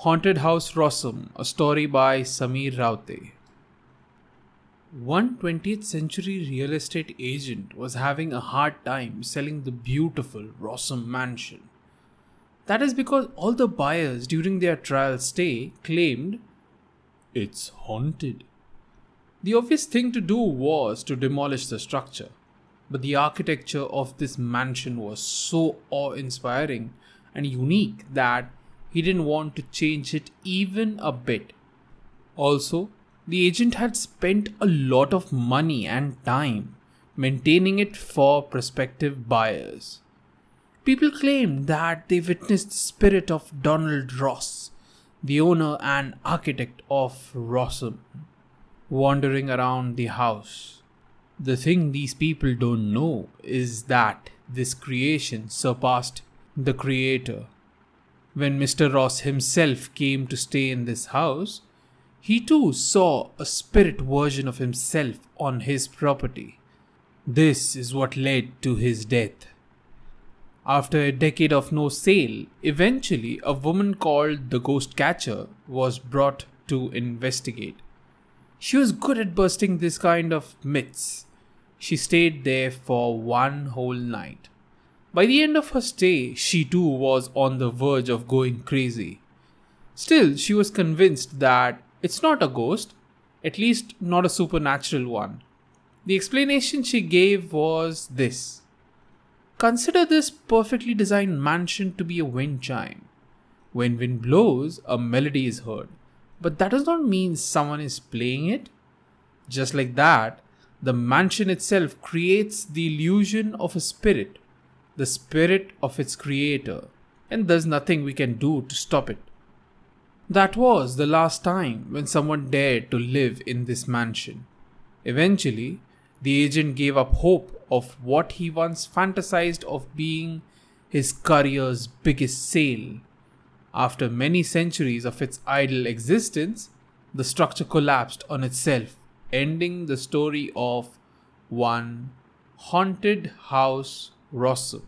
Haunted House Rossum, a story by Samir Raute. One 20th century real estate agent was having a hard time selling the beautiful Rossum mansion. That is because all the buyers during their trial stay claimed it's haunted. The obvious thing to do was to demolish the structure, but the architecture of this mansion was so awe inspiring and unique that he didn't want to change it even a bit. Also, the agent had spent a lot of money and time maintaining it for prospective buyers. People claimed that they witnessed the spirit of Donald Ross, the owner and architect of Rossum wandering around the house. The thing these people don't know is that this creation surpassed the creator. When Mr. Ross himself came to stay in this house, he too saw a spirit version of himself on his property. This is what led to his death. After a decade of no sale, eventually a woman called the Ghost Catcher was brought to investigate. She was good at busting this kind of myths. She stayed there for one whole night. By the end of her stay, she too was on the verge of going crazy. Still, she was convinced that it's not a ghost, at least not a supernatural one. The explanation she gave was this Consider this perfectly designed mansion to be a wind chime. When wind blows, a melody is heard but that does not mean someone is playing it. Just like that, the mansion itself creates the illusion of a spirit, the spirit of its creator, and there's nothing we can do to stop it. That was the last time when someone dared to live in this mansion. Eventually, the agent gave up hope of what he once fantasized of being his career's biggest sale after many centuries of its idle existence, the structure collapsed on itself, ending the story of one haunted house Rossum.